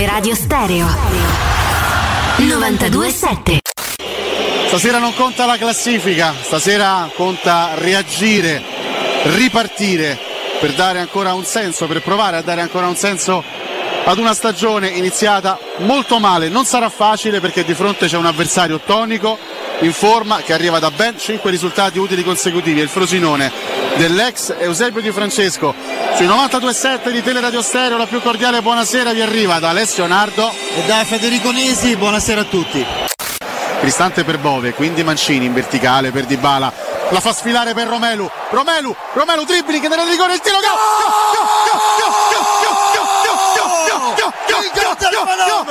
Teleradio Stereo. 927 Stasera non conta la classifica, stasera conta reagire, ripartire per dare ancora un senso, per provare a dare ancora un senso ad una stagione iniziata molto male. Non sarà facile perché di fronte c'è un avversario tonico, in forma, che arriva da ben 5 risultati utili consecutivi. Il Frosinone dell'ex Eusebio Di Francesco. Sui 92.7 di Teleradio Stereo la più cordiale buonasera vi arriva da Alessio Nardo e da Federico Nesi. Buonasera a tutti. Cristante per Bove, quindi Mancini in verticale per Dybala. La fa sfilare per Romelu. Romelu, Romelu dribbling nella rigore, il tiro.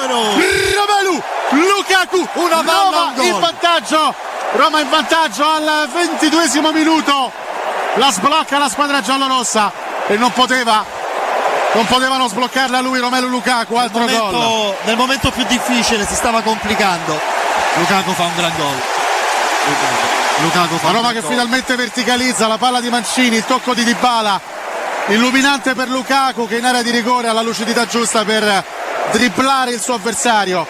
Romelu, Lukaku, una Roma in vantaggio. Roma in vantaggio al ventiduesimo minuto. La sblocca la squadra giallorossa e non poteva non potevano sbloccarla lui Romelu Lukaku altro nel momento, gol nel momento più difficile si stava complicando Lukaku fa un gran gol Lukaku fa la Roma che gol. finalmente verticalizza la palla di Mancini il tocco di Dybala illuminante per Lukaku che in area di rigore ha la lucidità giusta per dribblare il suo avversario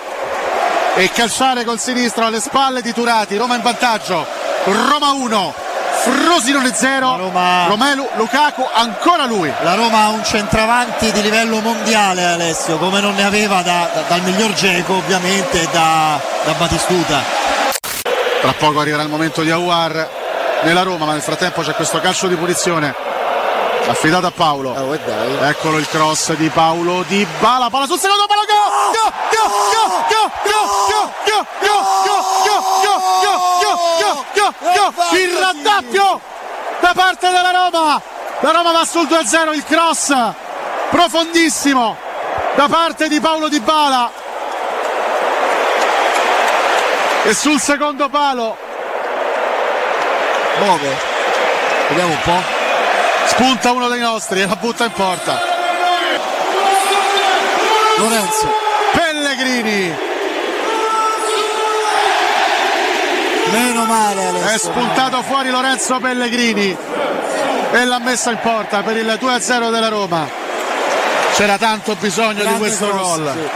e calciare col sinistro alle spalle di Turati. Roma in vantaggio. Roma 1 Frosinone 0 Roma... Romelu Lukaku ancora lui. La Roma ha un centravanti di livello mondiale Alessio come non ne aveva da, da, dal miglior Geco ovviamente da, da Batistuta. Tra poco arriverà il momento di Aguar nella Roma ma nel frattempo c'è questo calcio di punizione affidata a Paolo. Oh, Eccolo il cross di Paolo Di Bala, palla sul secondo palo! Go! Il raddoppio da parte della Roma. La Roma va sul 2-0, il cross profondissimo da parte di Paolo Di Bala. E sul secondo palo. Muove. Vediamo un po' spunta uno dei nostri e la butta in porta. Lorenzo Pellegrini. Meno male Alessio. è spuntato fuori Lorenzo Pellegrini e l'ha messa in porta per il 2-0 della Roma. C'era tanto bisogno Grande di questo gol. sì.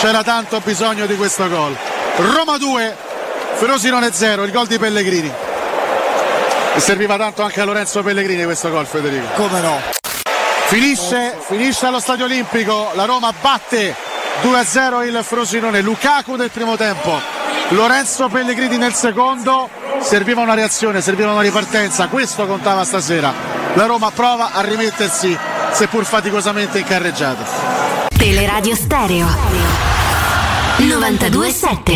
c'era tanto bisogno di questo gol. Roma 2 Frosinone 0 il gol di Pellegrini e serviva tanto anche a Lorenzo Pellegrini questo gol Federico. Come no? Finisce, finisce allo stadio olimpico. La Roma batte 2-0 il Frosinone. Lukaku del primo tempo Lorenzo Pellegrini nel secondo. Serviva una reazione serviva una ripartenza. Questo contava stasera. La Roma prova a rimettersi seppur faticosamente in carreggiata. Teleradio Stereo. 927